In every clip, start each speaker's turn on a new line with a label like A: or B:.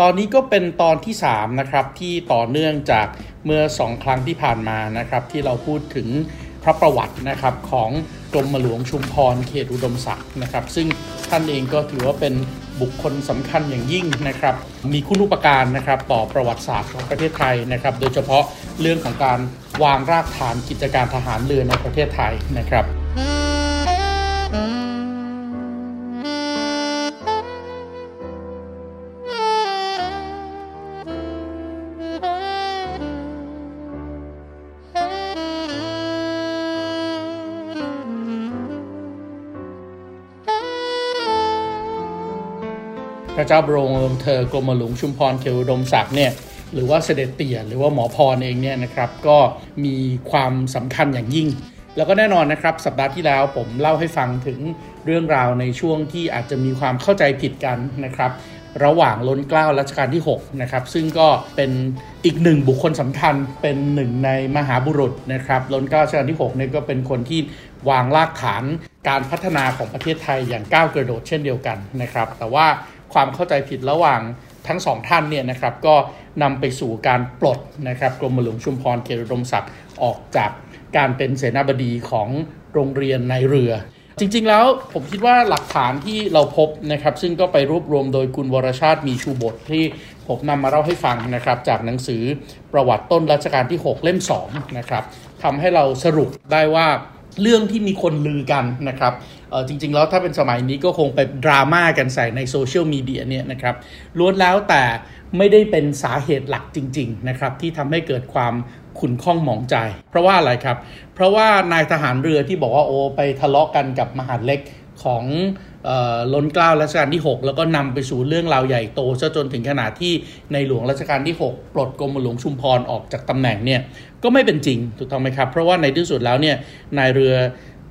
A: ตอนนี้ก็เป็นตอนที่ 3 นะครับที่ต่อเนื่องจากเมื่อ 2 ครั้งที่ผ่านมานะครับ ที่เราพูดถึงพระประวัตินะครับของกรมหลวงชุมพรเขตอุดมศักดิ์นะครับ ซึ่งท่านเองก็ถือว่าเป็นบุคคลสำคัญอย่างยิ่งนะครับ มีคุณอุปการนะครับต่อประวัติศาสตร์ของประเทศไทยนะครับ โดยเฉพาะเรื่องของการวางรากฐานกิจการทหารเรือในประเทศไทยนะครับ เจ้าบรมวงศ์เธอกรมหลวงชุมพรเขตอุดมศักดิ์เนี่ยหรือว่าเสด็จเตี่ยหรือว่าหมอพรเองเนี่ยนะครับก็มีความสำคัญอย่างยิ่ง แล้วก็แน่นอนนะครับสัปดาห์ที่แล้วผมเล่าให้ฟังถึงเรื่องราวในช่วงที่อาจจะมีความเข้าใจผิดกันนะครับระหว่างล้นเกล้ารัชกาลที่6นะครับซึ่งก็เป็นอีกหนึ่งบุคคลสำคัญเป็นหนึ่งในมหาบุรุษนะครับล้นเกล้ารัชกาลที่6เนี่ยก็เป็นคนที่วางรากฐานการพัฒนาของประเทศไทยอย่างก้าวกระโดดเช่นเดียวกันนะครับแต่ว่า ความเข้าใจผิดระหว่างทั้งสองท่านเนี่ยนะครับก็นำไปสู่การปลดนะครับกรมหลวงชุมพรเขตอุดมศักดิ์ออกจากการเป็นเสนาบดีของโรงเรียนในเรือ จริงๆแล้วผมคิดว่าหลักฐานที่เราพบนะครับ ซึ่งก็ไปรวบรวมโดยคุณวรชาติมีชูบทที่ผมนำมาเล่าให้ฟังนะครับ จากหนังสือประวัติต้นรัชกาลที่ 6 เล่ม2นะครับทำให้เราสรุปได้ว่าเรื่องที่มีคนลือกันนะครับ จริง ๆ แล้วถ้าเป็นสมัยนี้ก็คงไปดราม่ากันใส่ในโซเชียลมีเดียเนี่ยนะครับล้วนแล้วแต่ไม่ได้เป็นสาเหตุหลักจริง ๆ นะครับ ที่ทำให้เกิดความขุนข้องหมองใจ เพราะว่าอะไรครับ เพราะว่านายทหารเรือที่บอกว่าโอไปทะเลาะกันกับมหาดเล็กของล้นเกล้ารัชกาลที่ 6 แล้วก็นำไปสู่เรื่องราวใหญ่โตซะจนถึงขนาดที่ในหลวงรัชกาลที่ 6 ปลดกรมหลวงชุมพรออกจากตำแหน่งเนี่ยก็ไม่เป็นจริงถูกต้องไหมครับ เพราะว่าในที่สุดแล้วเนี่ยนายเรือ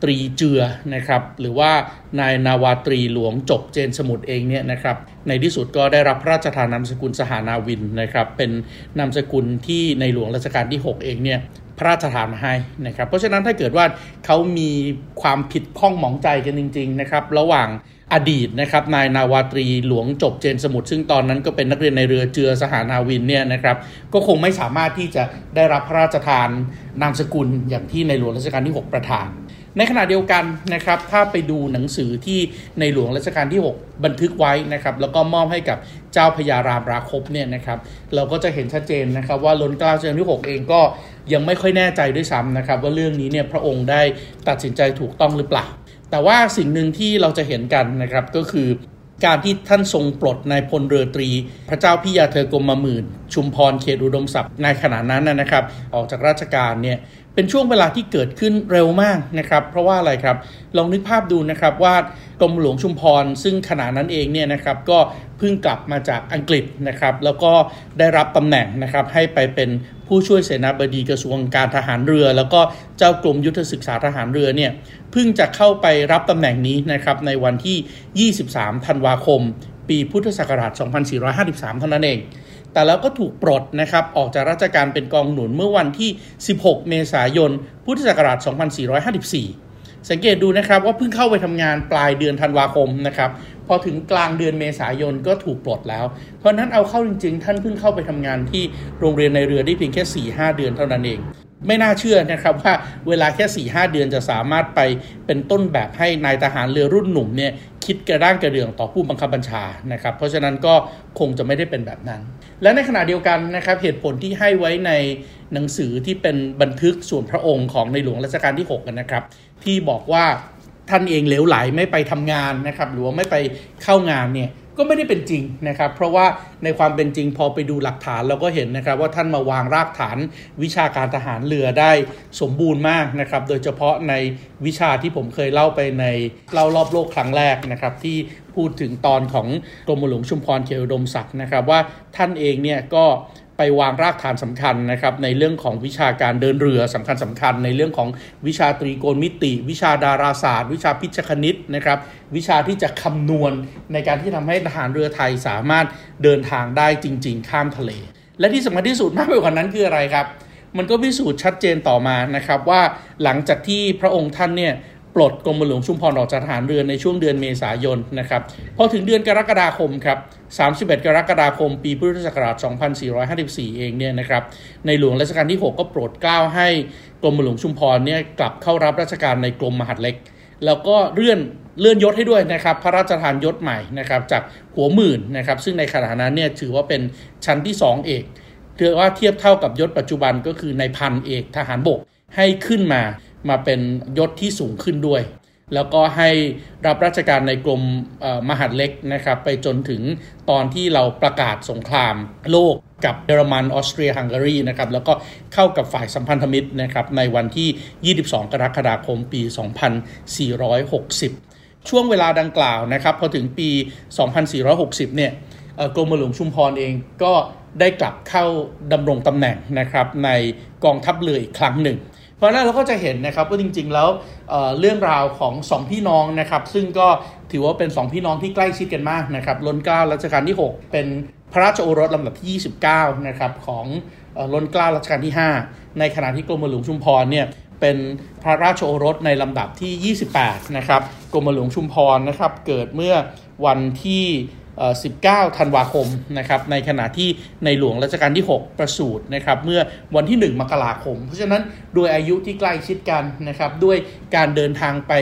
A: ตรีเจือนะครับหรือว่านายนาวาตรีหลวงจบเจนสมุทรเองเนี่ยนะครับในที่สุดก็ได้รับพระราชทานนามสกุลสหานาวินนะครับเป็นนามสกุลที่ในหลวงรัชกาลที่ 6 เองเนี่ยพระราชทานมาให้นะครับ เพราะฉะนั้นถ้าเกิดว่าเขามีความผิดข้องหมองใจกันจริงๆนะครับระหว่างอดีตนะครับนายนาวาตรีหลวงจบเจนสมุทรซึ่งตอนนั้นก็เป็นนักเรียนในเรือเจือสหานาวินเนี่ยนะครับก็คงไม่สามารถที่จะได้รับพระราชทานนามสกุลอย่างที่ในหลวงรัชกาลที่ 6 ประทาน ในขณะเดียวกันนะครับ ถ้าไปดูหนังสือที่ในหลวงรัชกาลที่ 6 บันทึกไว้นะครับ แล้วก็มอบให้กับเจ้าพญารามราคบเนี่ยนะครับ เราก็จะเห็นชัดเจนนะครับ ว่าล้นเกล้ารัชกาที่ 6 เองก็ยังไม่ค่อยแน่ใจด้วยซ้ำนะครับ ว่าเรื่องนี้เนี่ยพระองค์ได้ตัดสินใจถูกต้องหรือเปล่า แต่ว่าสิ่งหนึ่งที่เราจะเห็นกันนะครับก็คือการที่ท่านทรงปลดนายพลเรือตรี พระเจ้าพิยาเธอกรมหมื่น ชุมพรเขตอุดมศักดิ์ในขณะนั้นนะครับ ออกจากราชการเนี่ย เป็นช่วงเวลาที่เกิดขึ้นเร็วมากนะครับ เพราะว่าอะไรครับ ลองนึกภาพดูนะครับว่ากรมหลวงชุมพร ซึ่งขณะนั้นเองเนี่ยนะครับก็เพิ่งกลับมาจากอังกฤษนะครับ แล้วก็ได้รับตำแหน่งนะครับให้ไปเป็นผู้ช่วยเสนาบดีกระทรวงการทหารเรือ แล้วก็เจ้ากรมยุทธศึกษาทหารเรือเนี่ยเพิ่งจะเข้าไปรับตำแหน่งนี้นะครับในวันที่ 23 ธันวาคม ปีพุทธศักราช 2453 เท่านั้นเอง แต่แล้วก็ถูกปลดนะครับออกจากราชการเป็นกองหนุนเมื่อวันที่ 16 เมษายน พุทธศักราช 2454 สังเกตดูนะครับว่าเพิ่งเข้าไปทำงานปลายเดือนธันวาคมนะครับพอถึงกลางเดือนเมษายนก็ถูกปลดแล้ว เพราะนั้นเอาเข้าจริง ๆ ท่านเพิ่งเข้าไปทำงานที่โรงเรียนในเรือได้เพียงแค่ 4-5 เดือนเท่านั้นเอง ไม่น่าเชื่อนะครับว่าเวลาแค่4ีหเดือนจะสามารถไปเป็นต้นแบบให้นายทหารเรือรุ่นหนุ่มเนี่ยคิดกระด้างกระเดืองต่อผู้บังคับบัญชานะครับเพราะฉะนั้นก็คงจะไม่ได้เป็นแบบนั้น และในขณะเดียวกันนะครับเหตุผลที่ให้ไว้ในหนังสือที่เป็นบันทึกส่วนพระองค์ของในหลวงรัชกาลที่ 6 กันนะครับ ที่บอกว่าท่านเองเหลวไหลไม่ไปทำงานนะครับหรือว่าไม่ไปเข้างานเนี่ย ก็ไม่ได้เป็นจริงนะครับ เพราะว่าในความเป็นจริงพอไปดูหลักฐานเราก็เห็นนะครับ ว่าท่านมาวางรากฐานวิชาการทหารเรือได้สมบูรณ์มากนะครับ โดยเฉพาะในวิชาที่ผมเคยเล่าไปในเล่ารอบโลกครั้งแรกนะครับ ที่พูดถึงตอนของกรมหลวงชุมพรเขตอุดมศักดิ์นะครับว่าท่านเองเนี่ยก็ ไปวางรากฐานสำคัญนะครับในเรื่องของวิชาการเดินเรือสำคัญสำคัญ ในเรื่องของวิชาตรีโกณมิติ วิชาดาราศาสตร์ วิชาพิชคณิตนะครับวิชาที่จะคำนวณในการที่ทำให้ทหารเรือไทยสามารถเดินทางได้จริง ๆ ข้ามทะเล และที่สำคัญที่สุดมากไปกว่านั้นคืออะไรครับ มันก็พิสูจน์ชัดเจนต่อมานะครับว่าหลังจากที่พระองค์ท่านเนี่ย ปลดกรมหลวงชุมพรออกจากทหารเรือในช่วงเดือนเมษายนนะครับพอถึงเดือนกรกฎาคมครับ 31 กรกฎาคม ปีพุทธศักราช 2454 เองเนี่ยนะครับในหลวงรัชกาลที่ 6 ก็โปรดเกล้าให้กรมหลวงชุมพรเนี่ยกลับเข้ารับราชการในกรมมหาดเล็ก แล้วก็เลื่อนเลื่อนยศให้ด้วยนะครับพระราชทานยศใหม่นะครับจากหัวหมื่นนะครับซึ่งในขณะนั้นเนี่ยถือว่าเป็นชั้นที่ 2 เอกคือว่าเทียบเท่ากับยศปัจจุบันก็คือในพันเอกทหารบกให้ขึ้นมา มาเป็นยศที่สูงขึ้นด้วย แล้วก็ให้รับราชการในกรมมหาดเล็กนะครับ ไปจนถึงตอนที่เราประกาศสงครามโลกกับเยอรมันออสเตรียฮังการีนะครับแล้วก็เข้ากับฝ่ายสัมพันธมิตรนะครับในวันที่ 22 กรกฎาคมปี 2460 ช่วงเวลาดังกล่าวนะครับพอถึงปี 2460 เนี่ยกรมหลวงชุมพรเองก็ได้กลับเข้าดำรงตำแหน่งนะครับในกองทัพเรืออีกครั้งหนึ่ง ราะนั้นเราก็จะเห็นนะครับว่าจริง ๆ แล้วเเรื่องราวของสองพี่น้องนะครับ ซึ่งก็ถือว่าเป็นสองพี่น้องที่ใกล้ชิดกันมากนะครับล้นเกล้ารัชกาลที่ 6 เป็นพระราชโอรสลำดับที่ 29 นะครับของล้นเกล้ารัชกาลที่ 5 ในขณะที่กรมหลวงชุมพรเนี่ยเป็นพระราชโอรสในลำดับที่ 28 นะครับกรมหลวงชุมพรนะครับเกิดเมื่อวันที่ 19 ธันวาคมนะครับในขณะที่ในหลวงรัชกาลที่ 6 ประสูตินะครับเมื่อวันที่ 1 มกราคม เพราะฉะนั้นโดยอายุที่ใกล้ชิดกันนะครับด้วยการเดินทางไป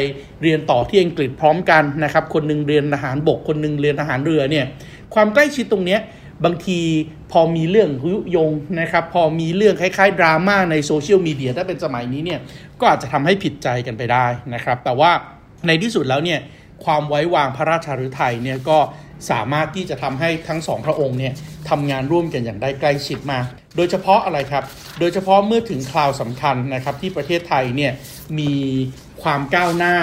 A: เรียนต่อที่อังกฤษพร้อมกันนะครับคนหนึ่งเรียนทหารบกคนหนึ่งเรียนทหารเรือเนี่ยความใกล้ชิดตรงนี้บางทีพอมีเรื่องยุยงนะครับพอมีเรื่องคล้ายๆดราม่าในโซเชียลมีเดียถ้าเป็นสมัยนี้เนี่ยก็อาจจะทำให้ผิดใจกันไปได้นะครับแต่ว่าในที่สุดแล้วเนี่ยความไว้วางพระราชาฤทัยเนี่ยก็ สามารถที่จะทำให้ทั้งสองพระองค์เนี่ยทำงานร่วมกันอย่างได้ใกล้ชิดมากโดยเฉพาะอะไรครับ โดยเฉพาะเมื่อถึงคราวสำคัญนะครับที่ประเทศไทยเนี่ยมีความก้าวหน้า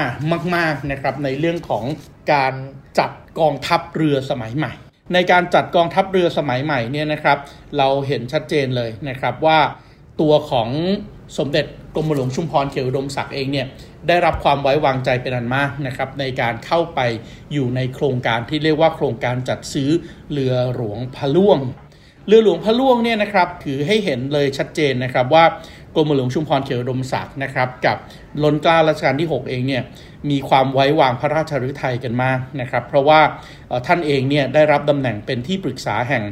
A: มากๆนะครับในเรื่องของการจัดกองทัพเรือสมัยใหม่ ในการจัดกองทัพเรือสมัยใหม่เนี่ยนะครับเราเห็นชัดเจนเลยนะครับว่าตัวของสมเด็จกรมหลวงชุมพรเขียวดมศักดิ์เองเนี่ย ได้รับความไว้วางใจเป็นอันมากนะครับในการเข้าไปอยู่ในโครงการที่เรียกว่าโครงการจัดซื้อเรือหลวงพะล่วง เรือหลวงพะล่วงเนี่ยนะครับถือให้เห็นเลยชัดเจนนะครับว่ากรมหลวงชุมพรเขียวดมศักดิ์นะครับกับล้นกล้ารัชกาลที่ 6 เองเนี่ยมีความไว้วางพระราชฤทัยกันมากนะครับเพราะว่าท่านเองเนี่ยได้รับตำแหน่งเป็นที่ปรึกษาแห่ง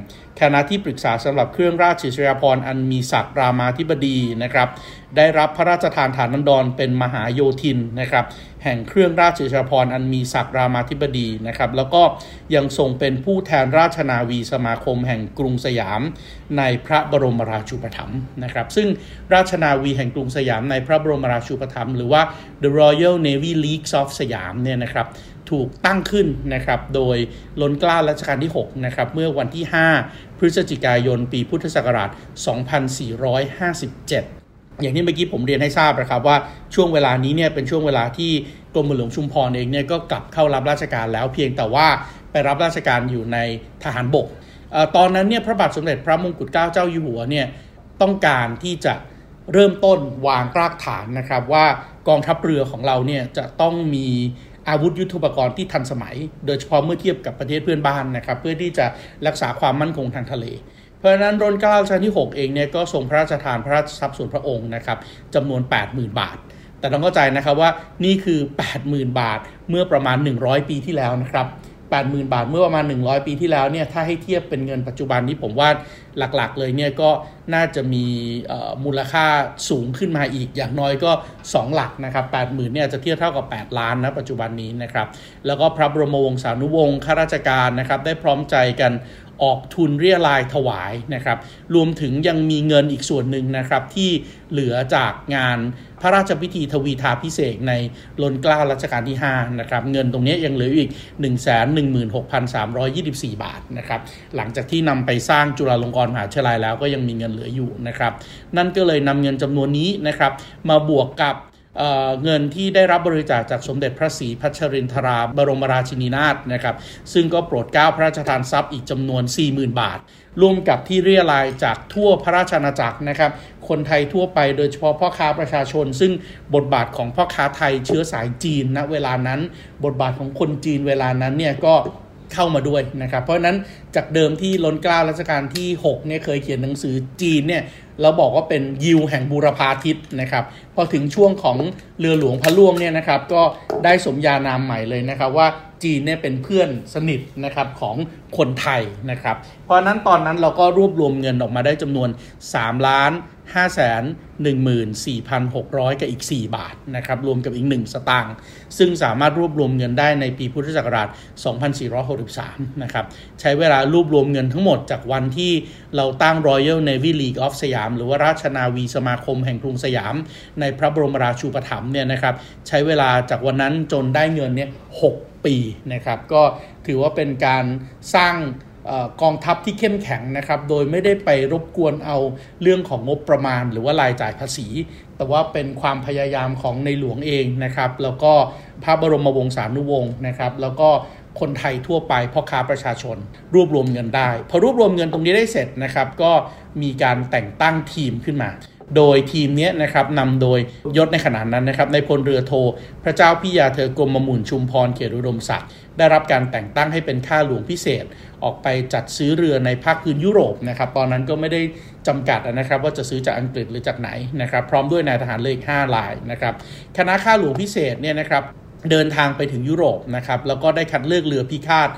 A: คณะที่ปรึกษาสำหรับเครื่องราชอิสริยาภรณ์อันมีศักดิ์รามาธิบดีนะครับ ได้รับพระราชทานฐานันดรเป็นมหาโยธินนะครับ แห่งเครื่องราชอิสริยาภรณ์อันมีศักดิ์รามาธิบดีนะครับ แล้วก็ยังทรงเป็นผู้แทนราชนาวีสมาคมแห่งกรุงสยาม ในพระบรมราชูปถัมภ์นะครับ ซึ่งราชนาวีแห่งกรุงสยามในพระบรมราชูปถัมภ์หรือว่า The Royal Navy League of สยามเนี่ยนะครับ ถูกตั้งขึ้นนะครับ โดยล้นกล้ารัชกาลที่ 6 นะครับ เมื่อวันที่ 5 พฤศจิกายน ปีพุทธศักราช 2457อย่างที่เมื่อกี้ผมเรียนให้ทราบนะครับว่าช่วงเวลานี้เนี่ยเป็นช่วงเวลาที่กรมหลวงชุมพรเองเนี่ยก็กลับเข้ารับราชการแล้วเพียงแต่ว่าไปรับราชการอยู่ในทหารบกตอนนั้นเนี่ยพระบาทสมเด็จพระมงกุฎเกล้าเจ้าอยู่หัวเนี่ยต้องการที่จะเริ่มต้นวางรากฐานนะครับว่ากองทัพเรือของเราเนี่ยจะต้องมี อาวุธยุทโธปกรณ์ที่ทันสมัย โดยเฉพาะเมื่อเทียบกับประเทศเพื่อนบ้านนะครับเพื่อที่จะรักษาความมั่นคงทางทะเล เพราะฉะนั้นรัชกาลที่ 6 เองเนี่ยก็ทรงพระราชทานพระราชทรัพย์ส่วนพระองค์นะครับจำนวน 80,000 บาทแต่ต้องเข้าใจนะครับว่านี่คือ 80,000 บาทเมื่อประมาณ 100 ปีที่แล้วนะครับ 80,000 บาทเมื่อประมาณ 100 ปีที่แล้วเนี่ยถ้าให้เทียบเป็นเงินปัจจุบันนี้ผมว่าหลักๆ เลยเนี่ยก็น่าจะมีมูลค่าสูงขึ้นมาอีกอย่างน้อยก็ 2 หลักนะครับ80,000เนี่ยจะเทียบเท่ากับ 8 ล้านนะปัจจุบันนี้นะครับแล้วก็พระบรมวงศานุวงศ์ข้าราชการนะครับได้พร้อมใจกัน ออกทุนเรียรายถวายนะครับ รวมถึงยังมีเงินอีกส่วนหนึ่งนะครับ ที่เหลือจากงานพระราชพิธีทวีทาพิเศษในลนกล้ารัชกาลที่ 5 นะครับ เงินตรงนี้ยังเหลืออีก 116,324 บาทนะครับ หลังจากที่นำไปสร้างจุฬาลงกรณ์มหาวิทยาลัยแล้วก็ยังมีเงินเหลืออยู่นะครับ นั่นก็เลยนำเงินจำนวนนี้นะครับ มาบวกกับ เงินที่ได้รับบริจาคจากสมเด็จพระศรีพัชรินทราบรมราชินีนาถนะครับ ซึ่งก็โปรดเกล้าพระราชทานทรัพย์อีกจำนวน 40,000 บาท ร่วมกับที่เรียรายจากทั่วพระราชอาณาจักรนะครับ คนไทยทั่วไปโดยเฉพาะพ่อค้าประชาชน ซึ่งบทบาทของพ่อค้าไทยเชื้อสายจีนณนะเวลานั้น บทบาทของคนจีนเวลานั้นเนี่ยก็เข้ามาด้วยนะครับ เพราะนั้นจากเดิมที่ล้นกล้ารัชกาลที่6เนี่ยเคยเขียนหนังสือจีนเนี่ย เราบอกว่าเป็นยิวแห่งบูรพาทิศนะครับ พอถึงช่วงของเรือหลวงพระล่วงเนี่ยนะครับ ก็ได้สมญานามใหม่เลยนะครับว่าจีนเนี่ยเป็นเพื่อนสนิทนะครับของคนไทยนะครับ เพราะนั้นตอนนั้นเราก็รวบรวมเงินออกมาได้จำนวน3ล้าน 5 1 4 6 0 0 กับอีก 4 บาทนะครับรวมกับอีก 1 สตางค์ซึ่งสามารถรวบรวมเงินได้ในปีพุทธศักราช 2463 นะครับใช้เวลารวบรวมเงินทั้งหมดจากวันที่เราตั้ง Royal Navy League of สยาม หรือว่าราชนาวีสมาคมแห่งกรุงสยาม ในพระบรมราชูปถัมภ์เนี่ยนะครับใช้เวลาจากวันนั้นจนได้เงินเนี่ย 6 ปีนะครับก็ถือว่าเป็นการสร้าง กองทัพที่เข้มแข็งนะครับ โดยไม่ได้ไปรบกวนเอาเรื่องของงบประมาณ หรือว่ารายจ่ายภาษี แต่ว่าเป็นความพยายามของในหลวงเองนะครับ แล้วก็พระบรมวงศานุวงศ์นะครับ แล้วก็คนไทยทั่วไปพ่อค้าประชาชน รวบรวมเงินได้ พอรวบรวมเงินตรงนี้ได้เสร็จนะครับ ก็มีการแต่งตั้งทีมขึ้นมา โดยทีมนี้นะครับนำโดยยศในขณะนั้นนะครับในพลเรือโท พระเจ้าพิยาเธอกรมหมุนชุมพรเขตอุดมศักดิ์ได้รับการแต่งตั้งให้เป็นข้าหลวงพิเศษ ออกไปจัดซื้อเรือในภาคพื้นยุโรปนะครับตอนนั้นก็ไม่ได้จำกัดนะครับ ว่าจะซื้อจากอังกฤษหรือจากไหนนะครับ พร้อมด้วยนายทหารเลข5ลายนะครับคณะข้าหลวงพิเศษเนี่ยนะครับเดินทางไปถึงยุโรปนะครับแล้วก็ได้คัดเลือกเรือพิฆาต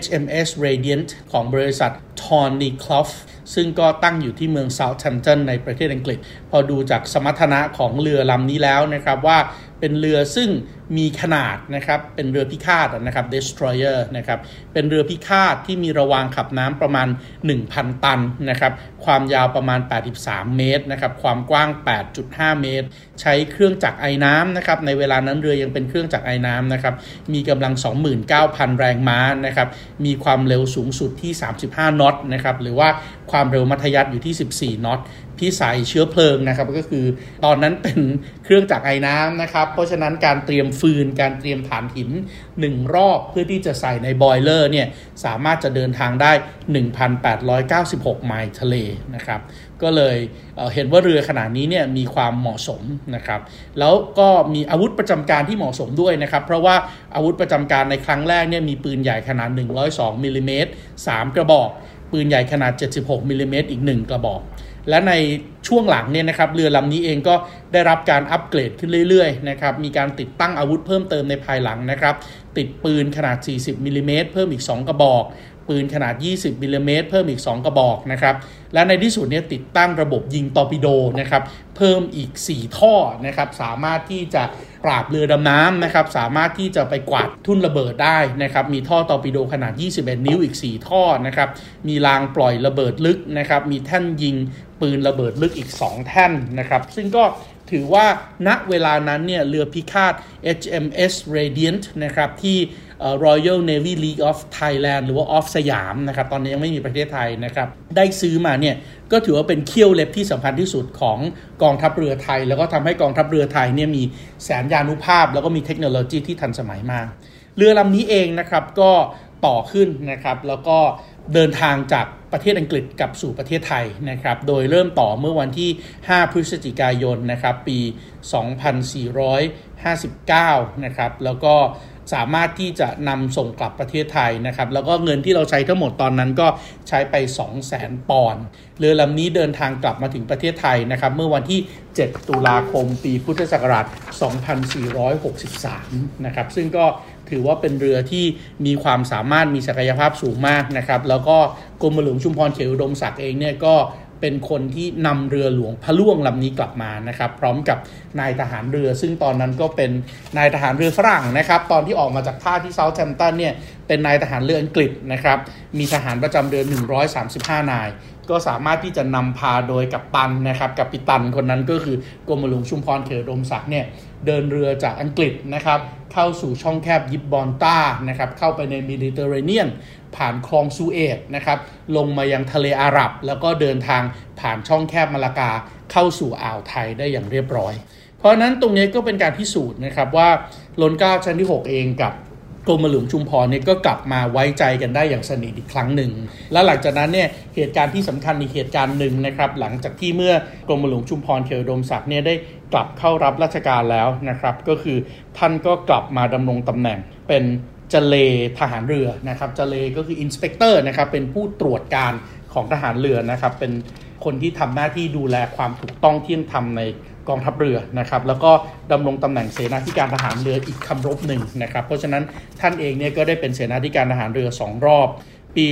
A: HMS Radiant ของบริษัท t o n y c l o u g h ซึ่งก็ตั้งอยู่ที่เมืองเซาท์แฮมป์ตันในประเทศอังกฤษ พอดูจากสมรรถนะของเรือลำนี้แล้วนะครับว่า เป็นเรือซึ่งมีขนาดนะครับ เป็นเรือพิฆาตนะครับ destroyer นะครับ เป็นเรือพิฆาตที่มีระวางขับน้ำประมาณ 1,000 ตันนะครับ ความยาวประมาณ 83 เมตรนะครับ ความกว้าง 8.5 เมตร ใช้เครื่องจักรไอ้น้ำนะครับ ในเวลานั้นเรือยังเป็นเครื่องจักรไอ้น้ำนะครับ มีกำลัง 29,000 แรงม้านะครับ มีความเร็วสูงสุดที่ 35น็อตนะครับ หรือว่าความเร็วมัธยัติอยู่ที่ 14น็อต พิสัยเชื้อเพลิงนะครับ ก็คือตอนนั้นเป็นเครื่องจักรไอ้น้ำนะครับ เพราะฉะนั้นการเตรียมฟืน การเตรียมฐานหิน 1 รอบเพื่อที่จะใส่ในบอยเลอร์เนี่ยสามารถจะเดินทางได้ 1,896 ไมล์ทะเลนะครับก็เลยเเห็นว่าเรือขนาดนี้เนี่ยมีความเหมาะสมนะครับ แล้วก็มีอาวุธประจำการที่เหมาะสมด้วยนะครับ เพราะว่าอาวุธประจำการในครั้งแรกเนี่ยมีปืนใหญ่ขนาด 102มิลิเมตร3กระบอก ปืนใหญ่ขนาด 76มิลิเมตรอีก 1 กระบอก และในช่วงหลังเนี่ยนะครับเรือลำนี้เองก็ได้รับการอัปเกรดขึ้นเรื่อยๆนะครับมีการติดตั้งอาวุธเพิ่มเติมในภายหลังนะครับติดปืนขนาด 40มิลิเมตรเพิ่มอีก 2 กระบอก ปืนขนาด 20มิลิเมตรเพิ่มอีก 2 กระบอกนะครับ และในที่สุดเนี่ยติดตั้งระบบยิงตอร์ปิโดนะครับเพิ่มอีก 4 ท่อนะครับสามารถที่จะปราบเรือดำน้ำนะครับสามารถที่จะไปกวาดทุ่นระเบิดได้นะครับมีท่อตอร์ปิโดขนาด 21 นิ้วอีก 4 ท่อนะครับมีรางปล่อยระเบิดลึกนะครับมีแท่นยิงปืนระเบิดลึกอีก 2 แท่นนะครับซึ่งก็ ถือว่าณเวลานั้นเนี่ยเรือพิฆาต HMS Radiant นะครับที่ Royal Navy League of Thailand หรือว่า off สยามนะครับตอนนี้ยังไม่มีประเทศไทยนะครับได้ซื้อมาเนี่ยก็ถือว่าเป็นเขี้ยวเล็บที่สำคัญที่สุดของกองทัพเรือไทย แล้วก็ทำให้กองทัพเรือไทยเนี่ยมีแสนยานุภาพ แล้วก็มีเทคโนโลยีที่ทันสมัยมาก เรือลำนี้เองนะครับก็ต่อขึ้นนะครับแล้วก็ เดินทางจากประเทศอังกฤษกลับสู่ประเทศไทยนะครับ โดยเริ่มต่อเมื่อวันที่ 5 พฤศจิกายนนะครับ ปี 2459 นะครับ แล้วก็สามารถที่จะนำส่งกลับประเทศไทยนะครับ แล้วก็เงินที่เราใช้ทั้งหมดตอนนั้นก็ใช้ไป 200,000 ปอนด์ เรือลำนี้เดินทางกลับมาถึงประเทศไทยนะครับ เมื่อวันที่ 7 ตุลาคม ปีพุทธศักราช 2463 นะครับ ซึ่งก็ ถือว่าเป็นเรือที่มีความสามารถมีศักยภาพสูงมากนะครับ แล้วก็กรมหลวงชุมพรเขตอุดมศักดิ์เองเนี่ยก็เป็นคนที่นำเรือหลวงพะล่วงลำนี้กลับมานะครับ พร้อมกับนายทหารเรือ ซึ่งตอนนั้นก็เป็นนายทหารเรือฝรั่งนะครับ ตอนที่ออกมาจากท่าที่เซาท์แชมป์ตันเนี่ยเป็นนายทหารเรืออังกฤษนะครับ มีทหารประจำเรือ 135 นาย ก็สามารถที่จะนำพาโดยกัปตันนะครับกัปตันคนนั้นก็คือกรมหลวงชุมพรเขตดมศักดิ์เนี่ยเดินเรือจากอังกฤษนะครับเข้าสู่ช่องแคบยิบบอนต้านะครับเข้าไปในมิดิเตอร์เรเนียน ผ่านคลองซูเอตนะครับลงมายังทะเลอาหรับ แล้วก็เดินทางผ่านช่องแคบมาลากาเข้าสู่อ่าวไทยได้อย่างเรียบร้อย เพราะนั้นตรงนี้ก็เป็นการพิสูจน์นะครับว่าล้นเก้าชั้นที่ 6 เองกับ กรมหลวงชุมพรเนี่ยก็กลับมาไว้ใจกันได้อย่างสนิทอีกครั้งหนึ่ง และหลังจากนั้นเนี่ยเหตุการณ์ที่สำคัญอีกเหตุการณ์หนึ่งนะครับหลังจากที่เมื่อกรมหลวงชุมพรเขตดมศักดิ์เนี่ยได้กลับเข้ารับราชการแล้วนะครับก็คือท่านก็กลับมาดำรงตำแหน่งเป็นจเลทหารเรือนะครับจเลก็คืออินสเปกเตอร์นะครับเป็นผู้ตรวจการของทหารเรือนะครับเป็นคนที่ทำหน้าที่ดูแลความถูกต้องเที่ยงธรรมใน กองทัพเรือนะครับ แล้วก็ดำรงตำแหน่งเสนาธิการทหารเรืออีกคำรบหนึ่งนะครับ เพราะฉะนั้นท่านเองเนี่ยก็ได้เป็นเสนาธิการทหารเรือ 2 รอบ ปี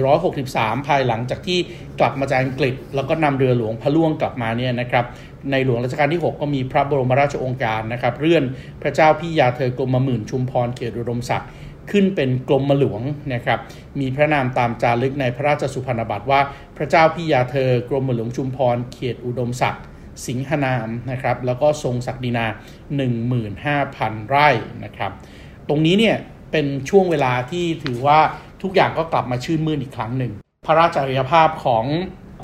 A: 2463 ภายหลังจากที่กลับมาจากอังกฤษ แล้วก็นำเรือหลวงพระล่วงกลับมาเนี่ยนะครับในหลวงรัชกาลที่ 6 ก็มีพระบรมราชโองการนะครับเรื่อนพระเจ้าพี่ยาเธอกรมหมื่นชุมพรเขตอุดมศักดิ์ขึ้นเป็นกรมหลวงนะครับมีพระนามตามจารึกในพระราชสุพรรณบัตรว่า พระเจ้าพี่ยาเธอกรมหลวงชุมพรเขตอุดมศักดิ์ สิงหนามนะครับแล้วก็ทรงศักดินา 15,000 ไร่นะครับตรงนี้เนี่ยเป็นช่วงเวลาที่ถือว่าทุกอย่างก็กลับมาชื่นมื่นอีกครั้งหนึ่ง พระราชจริยภาพของ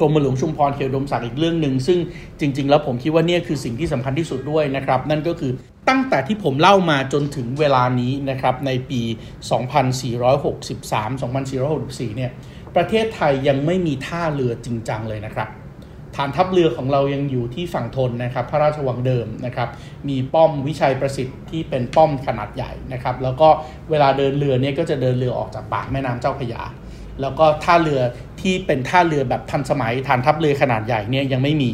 A: กรมหลวงชุมพรเขตอุดมศักดิ์อีกเรื่องหนึ่ง ซึ่งจริง ๆ แล้วผมคิดว่าเนี่ยคือสิ่งที่สำคัญที่สุดด้วยนะครับ นั่นก็คือตั้งแต่ที่ผมเล่ามาจนถึงเวลานี้นะครับในปี 2463-2464 เนี่ยประเทศไทยยังไม่มีท่าเรือจริงจังเลยนะครับ ฐานทัพเรือของเรายังอยู่ที่ฝั่งทนนะครับ พระราชวังเดิมนะครับ มีป้อมวิชัยประสิทธิ์ที่เป็นป้อมขนาดใหญ่นะครับ แล้วก็เวลาเดินเรือเนี่ยก็จะเดินเรือออกจากปากแม่น้ำเจ้าพระยา แล้วก็ท่าเรือที่เป็นท่าเรือแบบทันสมัย ฐานทัพเรือขนาดใหญ่เนี่ยยังไม่มี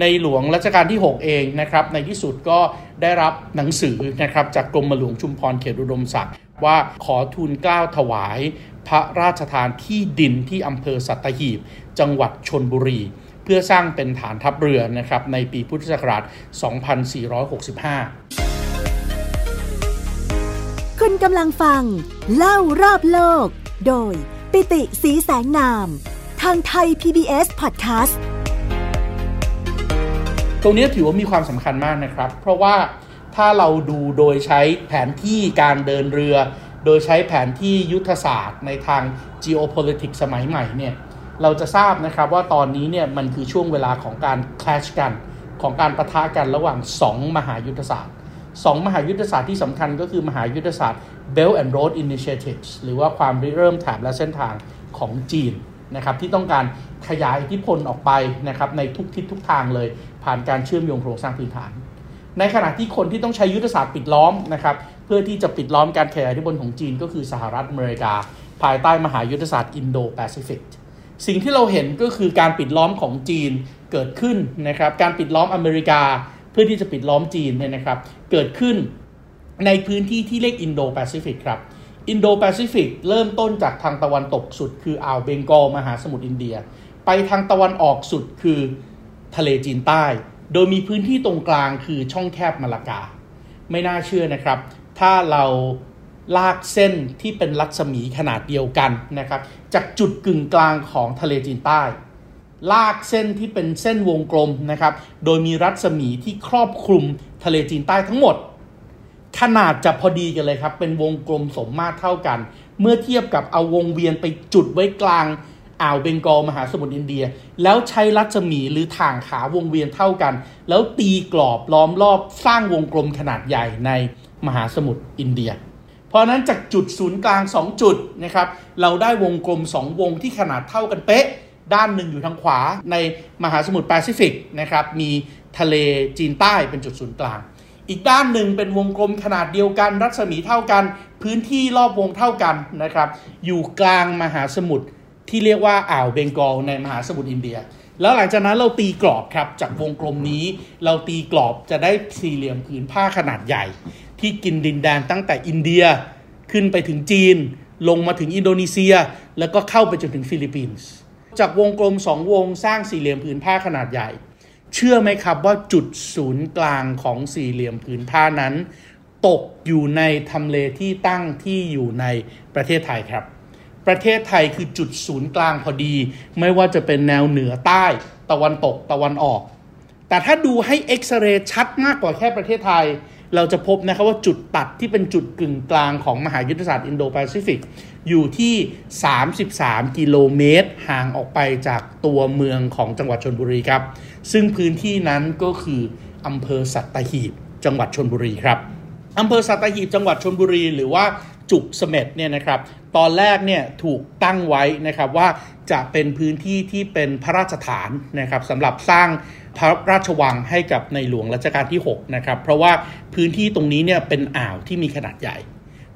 A: ในหลวงรัชกาลที่ 6 เองนะครับ ในที่สุดก็ได้รับหนังสือนะครับจากกรมหลวงชุมพรเขตอุดมศักดิ์ว่าขอทูลเกล้าถวาย พระราชทานที่ดินที่อำเภอสัตหีบ จังหวัดชนบุรี พื่อสร้างเป็นฐานทัพเรือนะครับในปีพุทธศักราช 2465
B: คุณกำลังฟัง เล่ารอบโลก โดยปิติสีแสงนาม ทางไทย PBS Podcast
A: ตรงนี้ถือว่ามีความสำคัญมากนะครับ เพราะว่าถ้าเราดูโดยใช้แผนที่การเดินเรือ โดยใช้แผนที่ยุทธศาสตร์ในทาง geopolitics สมัยใหม่เนี่ย เราจะทราบนะครับว่าตอนนี้เนี่ยมันคือช่วงเวลาของการ clash กันของการประทะกันระหว่าง 2 มหายุทธศาสตร์ 2 มหายุทธศาสตร์ที่สำคัญก็คือมหายุทธศาสตร์ Belt and Road Initiatives หรือว่าความริเริ่มแถบและเส้นทางของจีนนะครับที่ต้องการขยายอิทธิพลออกไปนะครับในทุกทิศทุกทางเลย ผ่านการเชื่อมโยงโครงสร้างพื้นฐาน ในขณะที่คนที่ต้องใช้ยุทธศาสตร์ปิดล้อมนะครับเพื่อที่จะปิดล้อมการขยายอิทธิพลของจีนก็คือสหรัฐอเมริกา ภายใต้มหายุทธศาสตร์อินโดแปซิฟิก สิ่งที่เราเห็นก็คือการปิดล้อมของจีนเกิดขึ้นนะครับ การปิดล้อมอเมริกาเพื่อที่จะปิดล้อมจีนเนี่ยนะครับ เกิดขึ้นในพื้นที่ที่เรียกอินโดแปซิฟิกครับ อินโดแปซิฟิกเริ่มต้นจากทางตะวันตกสุด คืออ่าวเบงกอลมหาสมุทรอินเดีย ไปทางตะวันออกสุดคือทะเลจีนใต้ โดยมีพื้นที่ตรงกลางคือช่องแคบมาลากา ไม่น่าเชื่อนะครับ ถ้าเรา ลากเส้นที่เป็นรัศมีขนาดเดียวกันนะครับ จากจุดกึ่งกลางของทะเลจีนใต้ ลากเส้นที่เป็นเส้นวงกลมนะครับ โดยมีรัศมีที่ครอบคลุมทะเลจีนใต้ทั้งหมด ขนาดจะพอดีกันเลยครับ เป็นวงกลมสมมาตรเท่ากัน เมื่อเทียบกับเอาวงเวียนไปจุดไว้กลางอ่าวเบงกอลมหาสมุทรอินเดีย แล้วใช้รัศมีหรือถ่างขาวงเวียนเท่ากัน แล้วตีกรอบล้อมรอบสร้างวงกลมขนาดใหญ่ในมหาสมุทรอินเดีย เพราะนั้นจากจุดศูนย์กลาง 2 จุดนะครับเราได้วงกลม 2 วงที่ขนาดเท่ากันเป๊ะ ด้านหนึ่งอยู่ทางขวาในมหาสมุทรแปซิฟิกนะครับมีทะเลจีนใต้เป็นจุดศูนย์กลาง อีกด้านหนึ่งเป็นวงกลมขนาดเดียวกัน รัศมีเท่ากัน พื้นที่รอบวงเท่ากันนะครับอยู่กลางมหาสมุทรที่เรียกว่าอ่าวเบงกอลในมหาสมุทรอินเดีย แล้วหลังจากนั้นเราตีกรอบครับจากวงกลมนี้ เราตีกรอบจะได้สี่เหลี่ยมผืนผ้าขนาดใหญ่ ที่กินดินแดนตั้งแต่อินเดียขึ้นไปถึงจีน ลงมาถึงอินโดนีเซีย แล้วก็เข้าไปจนถึงฟิลิปปินส์จากวงกลมสองวงสร้างสี่เหลี่ยมผืนผ้าขนาดใหญ่ เชื่อไหมครับว่าจุดศูนย์กลางของสี่เหลี่ยมผืนผ้านั้น ตกอยู่ในทำเลที่ตั้งที่อยู่ในประเทศไทยครับ ประเทศไทยคือจุดศูนย์กลางพอดี ไม่ว่าจะเป็นแนวเหนือใต้ ตะวันตกตะวันออก แต่ถ้าดูให้เอ็กซเรย์ชัดมากกว่าแค่ประเทศไทย เราจะพบนะครับว่าจุดตัดที่เป็นจุดกึ่งกลางของมหายุทธศาสตร์อินโดแปซิฟิกอยู่ที่ 33 กิโลเมตร ห่างออกไปจากตัวเมืองของจังหวัดชนบุรีครับ ซึ่งพื้นที่นั้นก็คืออำเภอสัตหีบจังหวัดชนบุรีครับอำเภอสัตหีบจังหวัดชนบุรี หรือว่าจุกเสม็ดเนี่ยนะครับ ตอนแรกเนี่ยถูกตั้งไว้นะครับว่าจะเป็นพื้นที่ที่เป็นพระราชฐานนะครับสำหรับสร้าง พระราชวังให้กับในหลวงรัชกาลที่6นะครับเพราะว่าพื้นที่ตรงนี้เนี่ยเป็นอ่าวที่มีขนาดใหญ่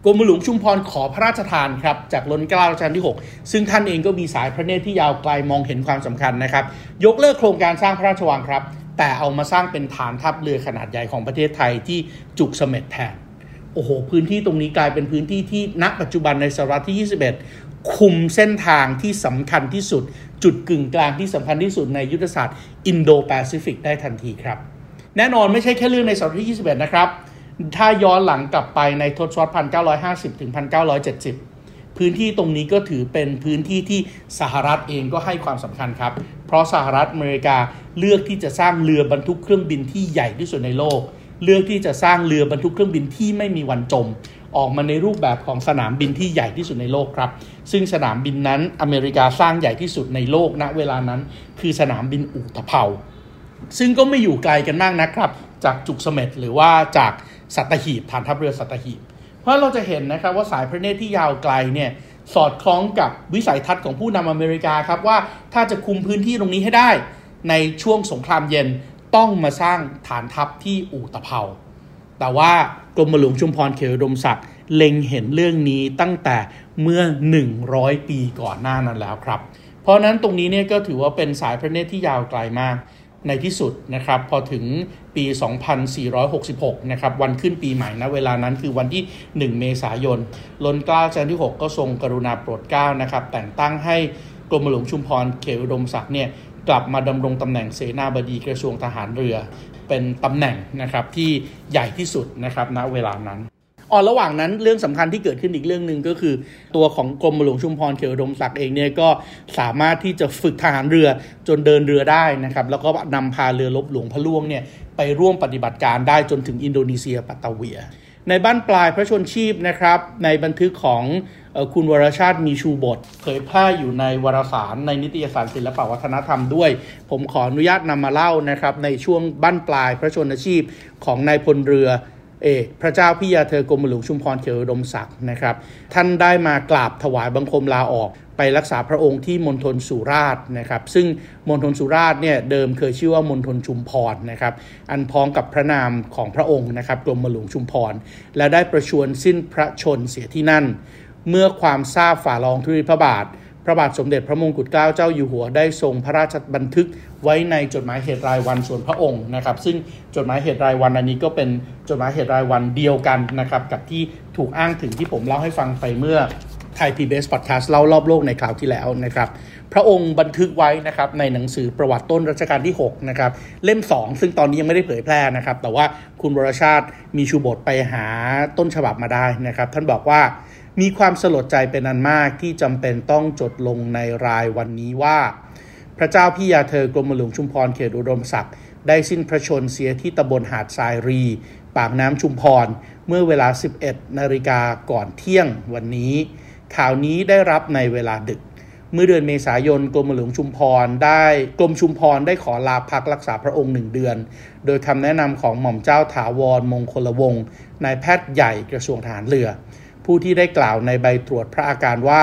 A: กรมหลวงชุมพรขอพระราชทานครับจากล้นเกล้ารัชกาลที่ 6 ซึ่งท่านเองก็มีสายพระเนตรที่ยาวไกลมองเห็นความสำคัญนะครับ ยกเลิกโครงการสร้างพระราชวังครับ แต่เอามาสร้างเป็นฐานทัพเรือขนาดใหญ่ของประเทศไทยที่จุกเสม็ดแทนโอ้โห พื้นที่ตรงนี้กลายเป็นพื้นที่ที่ณปัจจุบันในศตวรรษที่ 21 คุมเส้นทางที่สำคัญที่สุด จุดกึ่งกลางที่สำคัญที่สุดในยุทธศาสตร์อินโดแปซิฟิกได้ทันทีครับ แน่นอนไม่ใช่แค่เรื่องในศตวรรษที่ 21 นะครับ ถ้าย้อนหลังกลับไปในทศวรรษ 1950 ถึง 1970 พื้นที่ตรงนี้ก็ถือเป็นพื้นที่ที่สหรัฐเองก็ให้ความสำคัญครับ เพราะสหรัฐอเมริกาเลือกที่จะสร้างเรือบรรทุกเครื่องบินที่ใหญ่ที่สุดในโลก เลือกที่จะสร้างเรือบรรทุกเครื่องบินที่ไม่มีวันจม ออกมาในรูปแบบของสนามบินที่ใหญ่ที่สุดในโลกครับ ซึ่งสนามบินนั้นอเมริกาสร้างใหญ่ที่สุดในโลกณเวลานั้น คือสนามบินอูตเภาซึ่งก็ไม่อยู่ไกลกันมากนะครับ จากจุกเสม็ดหรือว่าจากสัตหีบฐานทัพเรือสัตหีบ เพราะเราจะเห็นนะครับว่าสายพระเนตรที่ยาวไกลเนี่ยสอดคล้องกับวิสัยทัศน์ของผู้นำอเมริกาครับว่าถ้าจะคุมพื้นที่ตรงนี้ให้ได้ ในช่วงสงครามเย็นต้องมาสร้างฐานทัพที่อู่ตะเภา แต่ว่ากรมหลวงชุมพรเขตดมศักดิ์เล็งเห็นเรื่องนี้ตั้งแต่เมื่อ 100 ปีก่อนหน้านั้นแล้วครับ เพราะนั้นตรงนี้เนี่ยก็ถือว่าเป็นสายพระเนตรที่ยาวไกลมากในที่สุดนะครับพอถึงปี 2466 นะครับวันขึ้นปีใหม่นะเวลานั้นคือวันที่ 1 เมษายนลนเกล้าจันที่ 6 ก็ทรงกรุณาโปรดเกล้านะครับแต่งตั้งให้กรมหลวงชุมพรเขตอุดมศักดิ์เนี่ยกลับมาดำรงตำแหน่งเสนาบดีกระทรวงทหารเรือ เป็นตำแหน่งนะครับที่ใหญ่ที่สุดนะครับณเวลานั้นอ๋อระหว่างนั้นเรื่องสำคัญที่เกิดขึ้นอีกเรื่องหนึ่งก็คือ ตัวของกรมหลวงชุมพรเขียวดมศักดิ์เองเนี่ยก็สามารถที่จะฝึกทหารเรือจนเดินเรือได้นะครับแล้วก็นำพาเรือลบหลวงพระล่วงเนี่ยไปร่วมปฏิบัติการได้จนถึงอินโดนีเซียปัตตาเวีย ในบ้านปลายพระชนชีพนะครับในบันทึกของ คุณวรชาติมีชูบทเผยแพร่อยู่ในวารสารในนิตยสารศิลปวัฒนธรรมด้วย ผมขออนุญาตนำมาเล่านะครับในช่วงบั้นปลายพระชนชีพของนายพลเรือเอกพระเจ้าพิยาเธอกรมหลวงชุมพรเขียวดมศักดิ์นะครับ ท่านได้มากราบถวายบังคมลาออกไปรักษาพระองค์ที่มณฑลสุราษฎร์นะครับ ซึ่งมณฑลสุราษฎร์เนี่ยเดิมเคยชื่อว่ามณฑลชุมพรนะครับ อันพ้องกับพระนามของพระองค์นะครับกรมหลวงชุมพร และได้ประชวรสิ้นพระชนเสียที่นั่น เมื่อความทราบฝ่าลองทุรีพระบาท พระบาทสมเด็จพระมงกุฎเกล้าเจ้าอยู่หัวได้ทรงพระราชบันทึกไว้ในจดหมายเหตุรายวันส่วนพระองค์นะครับ ซึ่งจดหมายเหตุรายวันอันนี้ก็เป็นจดหมายเหตุรายวันเดียวกันนะครับกับที่ถูกอ้างถึงที่ผมเล่าให้ฟังไปเมื่อไทยพีบีเอสพอดแคสต์เล่ารอบโลกในคราวที่แล้วนะครับ พระองค์บันทึกไว้นะครับในหนังสือประวัติต้นรัชกาลที่6นะครับเล่ม 2 ซึ่งตอนนี้ยังไม่ได้เผยแพร่นะครับ แต่ว่าคุณวรชาติมีชูบทไปหาต้นฉบับมาได้นะครับ ท่านบอกว่า มีความสลดใจเป็นอันมากที่จำเป็นต้องจดลงในรายวันนี้ว่า พระเจ้าพี่ยาเธอกรมหลวงชุมพรเขตอุดมศักดิ์ได้สิ้นพระชนเสียที่ตำบลหาดทรายรี ปากน้ำชุมพร เมื่อเวลา 11 นาฬิกาก่อนเที่ยงวันนี้ ข่าวนี้ได้รับในเวลาดึก เมื่อเดือนเมษายนกรมหลวงชุมพรได้กรมชุมพรได้ขอลาพักรักษาพระองค์หนึ่งเดือน โดยคำแนะนำของหม่อมเจ้าถาวรมงคลวงศ์นายแพทย์ใหญ่กระทรวงทหารเรือ ผู้ที่ได้กล่าวในใบตรวจพระอาการว่า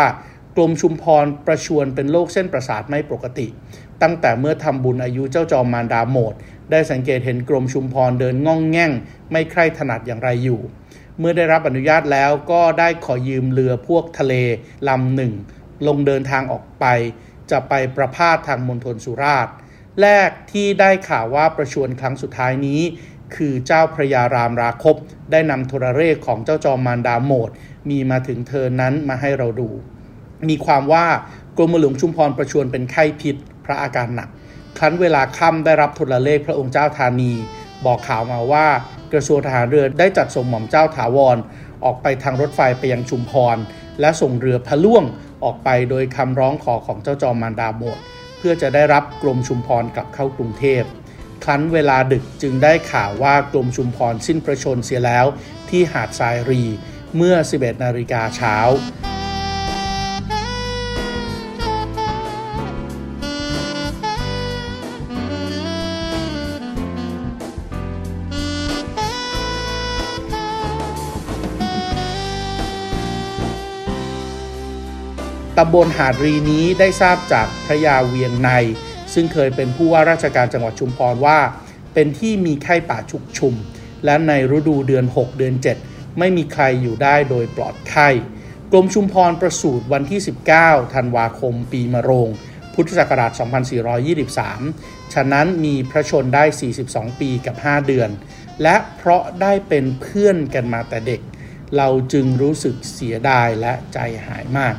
A: กรมชุมพรประชวนเป็นโรคเส้นประสาทไม่ปกติ ตั้งแต่เมื่อทำบุญอายุเจ้าจอมมารดาโหมด ได้สังเกตเห็นกรมชุมพรเดินง่องแง่ง ไม่ใคร่ถนัดอย่างไรอยู่ เมื่อได้รับอนุญาตแล้วก็ได้ขอยืมเรือพวกทะเลลำหนึ่ง ลงเดินทางออกไป จะไปประพาสทางมณฑลสุราษฎร์แรกที่ได้ข่าวว่าประชวนครั้งสุดท้ายนี้ คือเจ้าพระยารามราคบ ได้นำโทรเลขของเจ้าจอมมารดาโหมด มีมาถึงเธอนั้นมาให้เราดู มีความว่ากรมหลวงชุมพรประชวนเป็นไข้พิษพระอาการหนัก ครั้นเวลาค่ำได้รับโทรเลขพระองค์เจ้าธานี บอกข่าวมาว่ากระทรวงทหารเรือได้จัดส่งหม่อมเจ้าถาวร ออกไปทางรถไฟไปยังชุมพร และส่งเรือพะล่วงออกไปโดยคำร้องขอของเจ้าจอมมารดาโมด เพื่อจะได้รับกรมชุมพรกลับเข้ากรุงเทพ ครั้นเวลาดึกจึงได้ข่าวว่ากรมชุมพรสิ้นประชนเสียแล้วที่หาดทรายรีเมื่อ 11 นาฬิกาเช้า
B: ตำ
A: บลหาดรีนี้ได้ทราบจากพระยาเวียงใน ซึ่งเคยเป็นผู้ว่าราชการจังหวัดชุมพรว่า เป็นที่มีไข้ป่าชุกชุม และในฤดูเดือน 6 เดือน 7 ไม่มีใครอยู่ได้โดยปลอดไข้กรมชุมพรประสูติวันที่ 19 ธันวาคม ปีมะโรง พุทธศักราช 2423 ฉะนั้นมีพระชนได้ 42 ปีกับ 5 เดือน และเพราะได้เป็นเพื่อนกันมาแต่เด็ก เราจึงรู้สึกเสียดายและใจหายมาก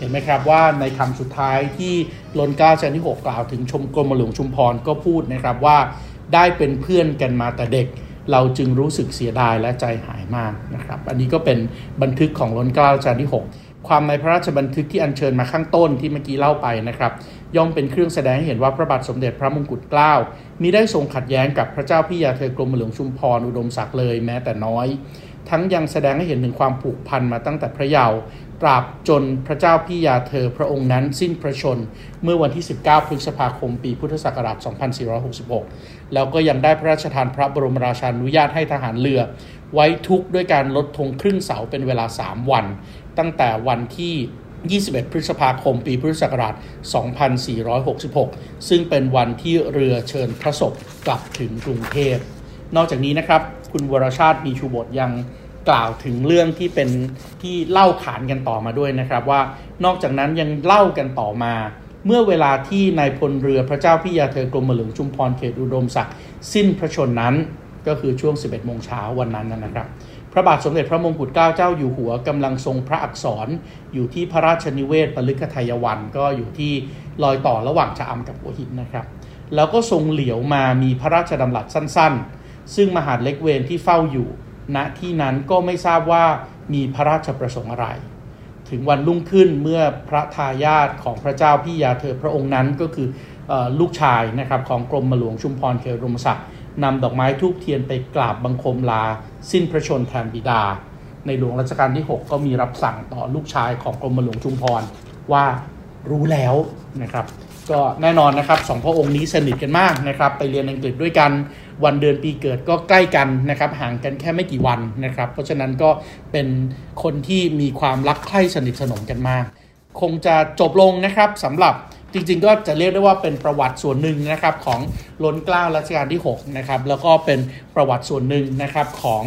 A: เห็นไหมครับว่าในคำสุดท้ายที่ล้นเกล้าชั้นที่6กล่าวถึงชมกรมหลวงชุมพรก็พูดนะครับว่าได้เป็นเพื่อนกันมาแต่เด็ก เราจึงรู้สึกเสียดายและใจหายมากนะครับ อันนี้ก็เป็นบันทึกของล้นเกล้าชั้นที่ 6 ความในพระราชบันทึกที่อัญเชิญมาข้างต้นที่เมื่อกี้เล่าไปนะครับ ย่อมเป็นเครื่องแสดงให้เห็นว่าพระบาทสมเด็จพระมงกุฎเกล้ามีได้ทรงขัดแย้งกับพระเจ้าพี่ยาเธอกรมหลวงชุมพรอุดมศักดิ์เลยแม้แต่น้อย ทั้งยังแสดงให้เห็นถึงความผูกพันมาตั้งแต่พระเยาว์ตราบจนพระเจ้าพี่ยาเธอพระองค์นั้นสิ้นพระชน เมื่อวันที่ 19 พฤษภาคม ปีพุทธศักราช 2466 แล้วก็ยังได้พระราชทานพระบรมราชานุญาตให้ทหารเรือ ไว้ทุกข์ด้วยการลดธงครึ่งเสาเป็นเวลา 3 วัน ตั้งแต่วันที่ 21 พฤษภาคม ปีพุทธศักราช 2466 ซึ่งเป็นวันที่เรือเชิญพระศพกลับถึงกรุงเทพ นอกจากนี้นะครับ คุณวรชาติมีชูบทยังกล่าวถึงเรื่องที่เป็นที่เล่าขานกันต่อมาด้วยนะครับว่านอกจากนั้นยังเล่ากันต่อมา เมื่อเวลาที่นายพลเรือพระเจ้าพิยาเธอกรมหลวงชุมพรเขตอุดมศักดิ์สิ้นพระชนนั้นก็คือช่วง 11 โมงเช้าวันนั้นนะครับ พระบาทสมเด็จพระมงกุฎเกล้าเจ้าอยู่หัวกำลังทรงพระอักษร อยู่ที่พระราชนิเวศปลึกทายวัน ก็อยู่ที่รอยต่อระหว่างชะอำกับหัวหินนะครับ แล้วก็ทรงเหลียวมามีพระราชดำรัสสั้นๆ ซึ่งมหาดเล็กเวนที่เฝ้าอยู่ณที่นั้นก็ไม่ทราบว่ามีพระราชประสงค์อะไร ถึงวันรุ่งขึ้นเมื่อพระทายาทของพระเจ้าพี่ยาเธอพระองค์นั้นก็คืออลูกชายนะครับของกรมหลวงชุมพรเขตรมศักดิ์นำดอกไม้ทูบเทียนไปกราบบังคมลา สิ้นพระชนแทนบิดา ในหลวงรัชกาลที่ 6 ก็มีรับสั่งต่อลูกชายของกรมหลวงชุมพรว่ารู้แล้วนะครับ ก็แน่นอนนะครับสองพระองค์นี้สนิทกันมากนะครับไปเรียนอังกฤษด้วยกันวันเดือนปีเกิดก็ใกล้กันนะครับห่างกันแค่ไม่กี่วันนะครับ เพราะฉะนั้นก็เป็นคนที่มีความรักใคร่สนิทสนมกันมาก คงจะจบลงนะครับสำหรับจริงๆ ก็จะเรียกได้ว่าเป็นประวัติส่วนหนึ่งนะครับของล้นเกล้ารัชกาลที่6นะครับแล้วก็เป็นประวัติส่วนหนึ่งนะครับของ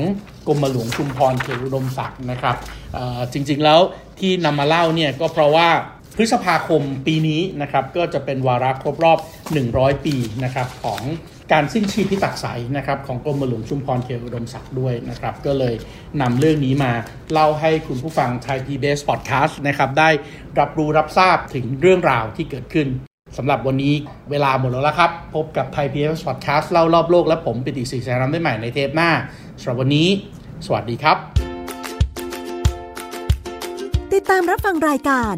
A: กรมหลวงชุมพรเขตอุดมศักดิ์นะครับจริงๆแล้วที่นำมาเล่าเนี่ยก็เพราะว่า พฤษภาคมปีนี้นะครับก็จะเป็นวาระครบรอบ 100 ปีนะครับของการสิ้นชีพิตักษัยนะครับของกรมหลวงชุมพรเขตอุดมศักดิ์ด้วยนะครับก็เลยนำเรื่องนี้มาเล่าให้คุณผู้ฟังไทยพีบีเอสพอดแคสต์นะครับได้รับรู้รับทราบถึงเรื่องราวที่เกิดขึ้นสำหรับวันนี้เวลาหมดแล้วละครับ พบกับไทยพีบีเอสพอดแคสต์เล่ารอบโลกและผมปิติศรีแสงนามได้ใหม่ในเทปหน้าสำหรับวันนี้ สวัสดีครับ
B: ติดตามรับฟังรายการ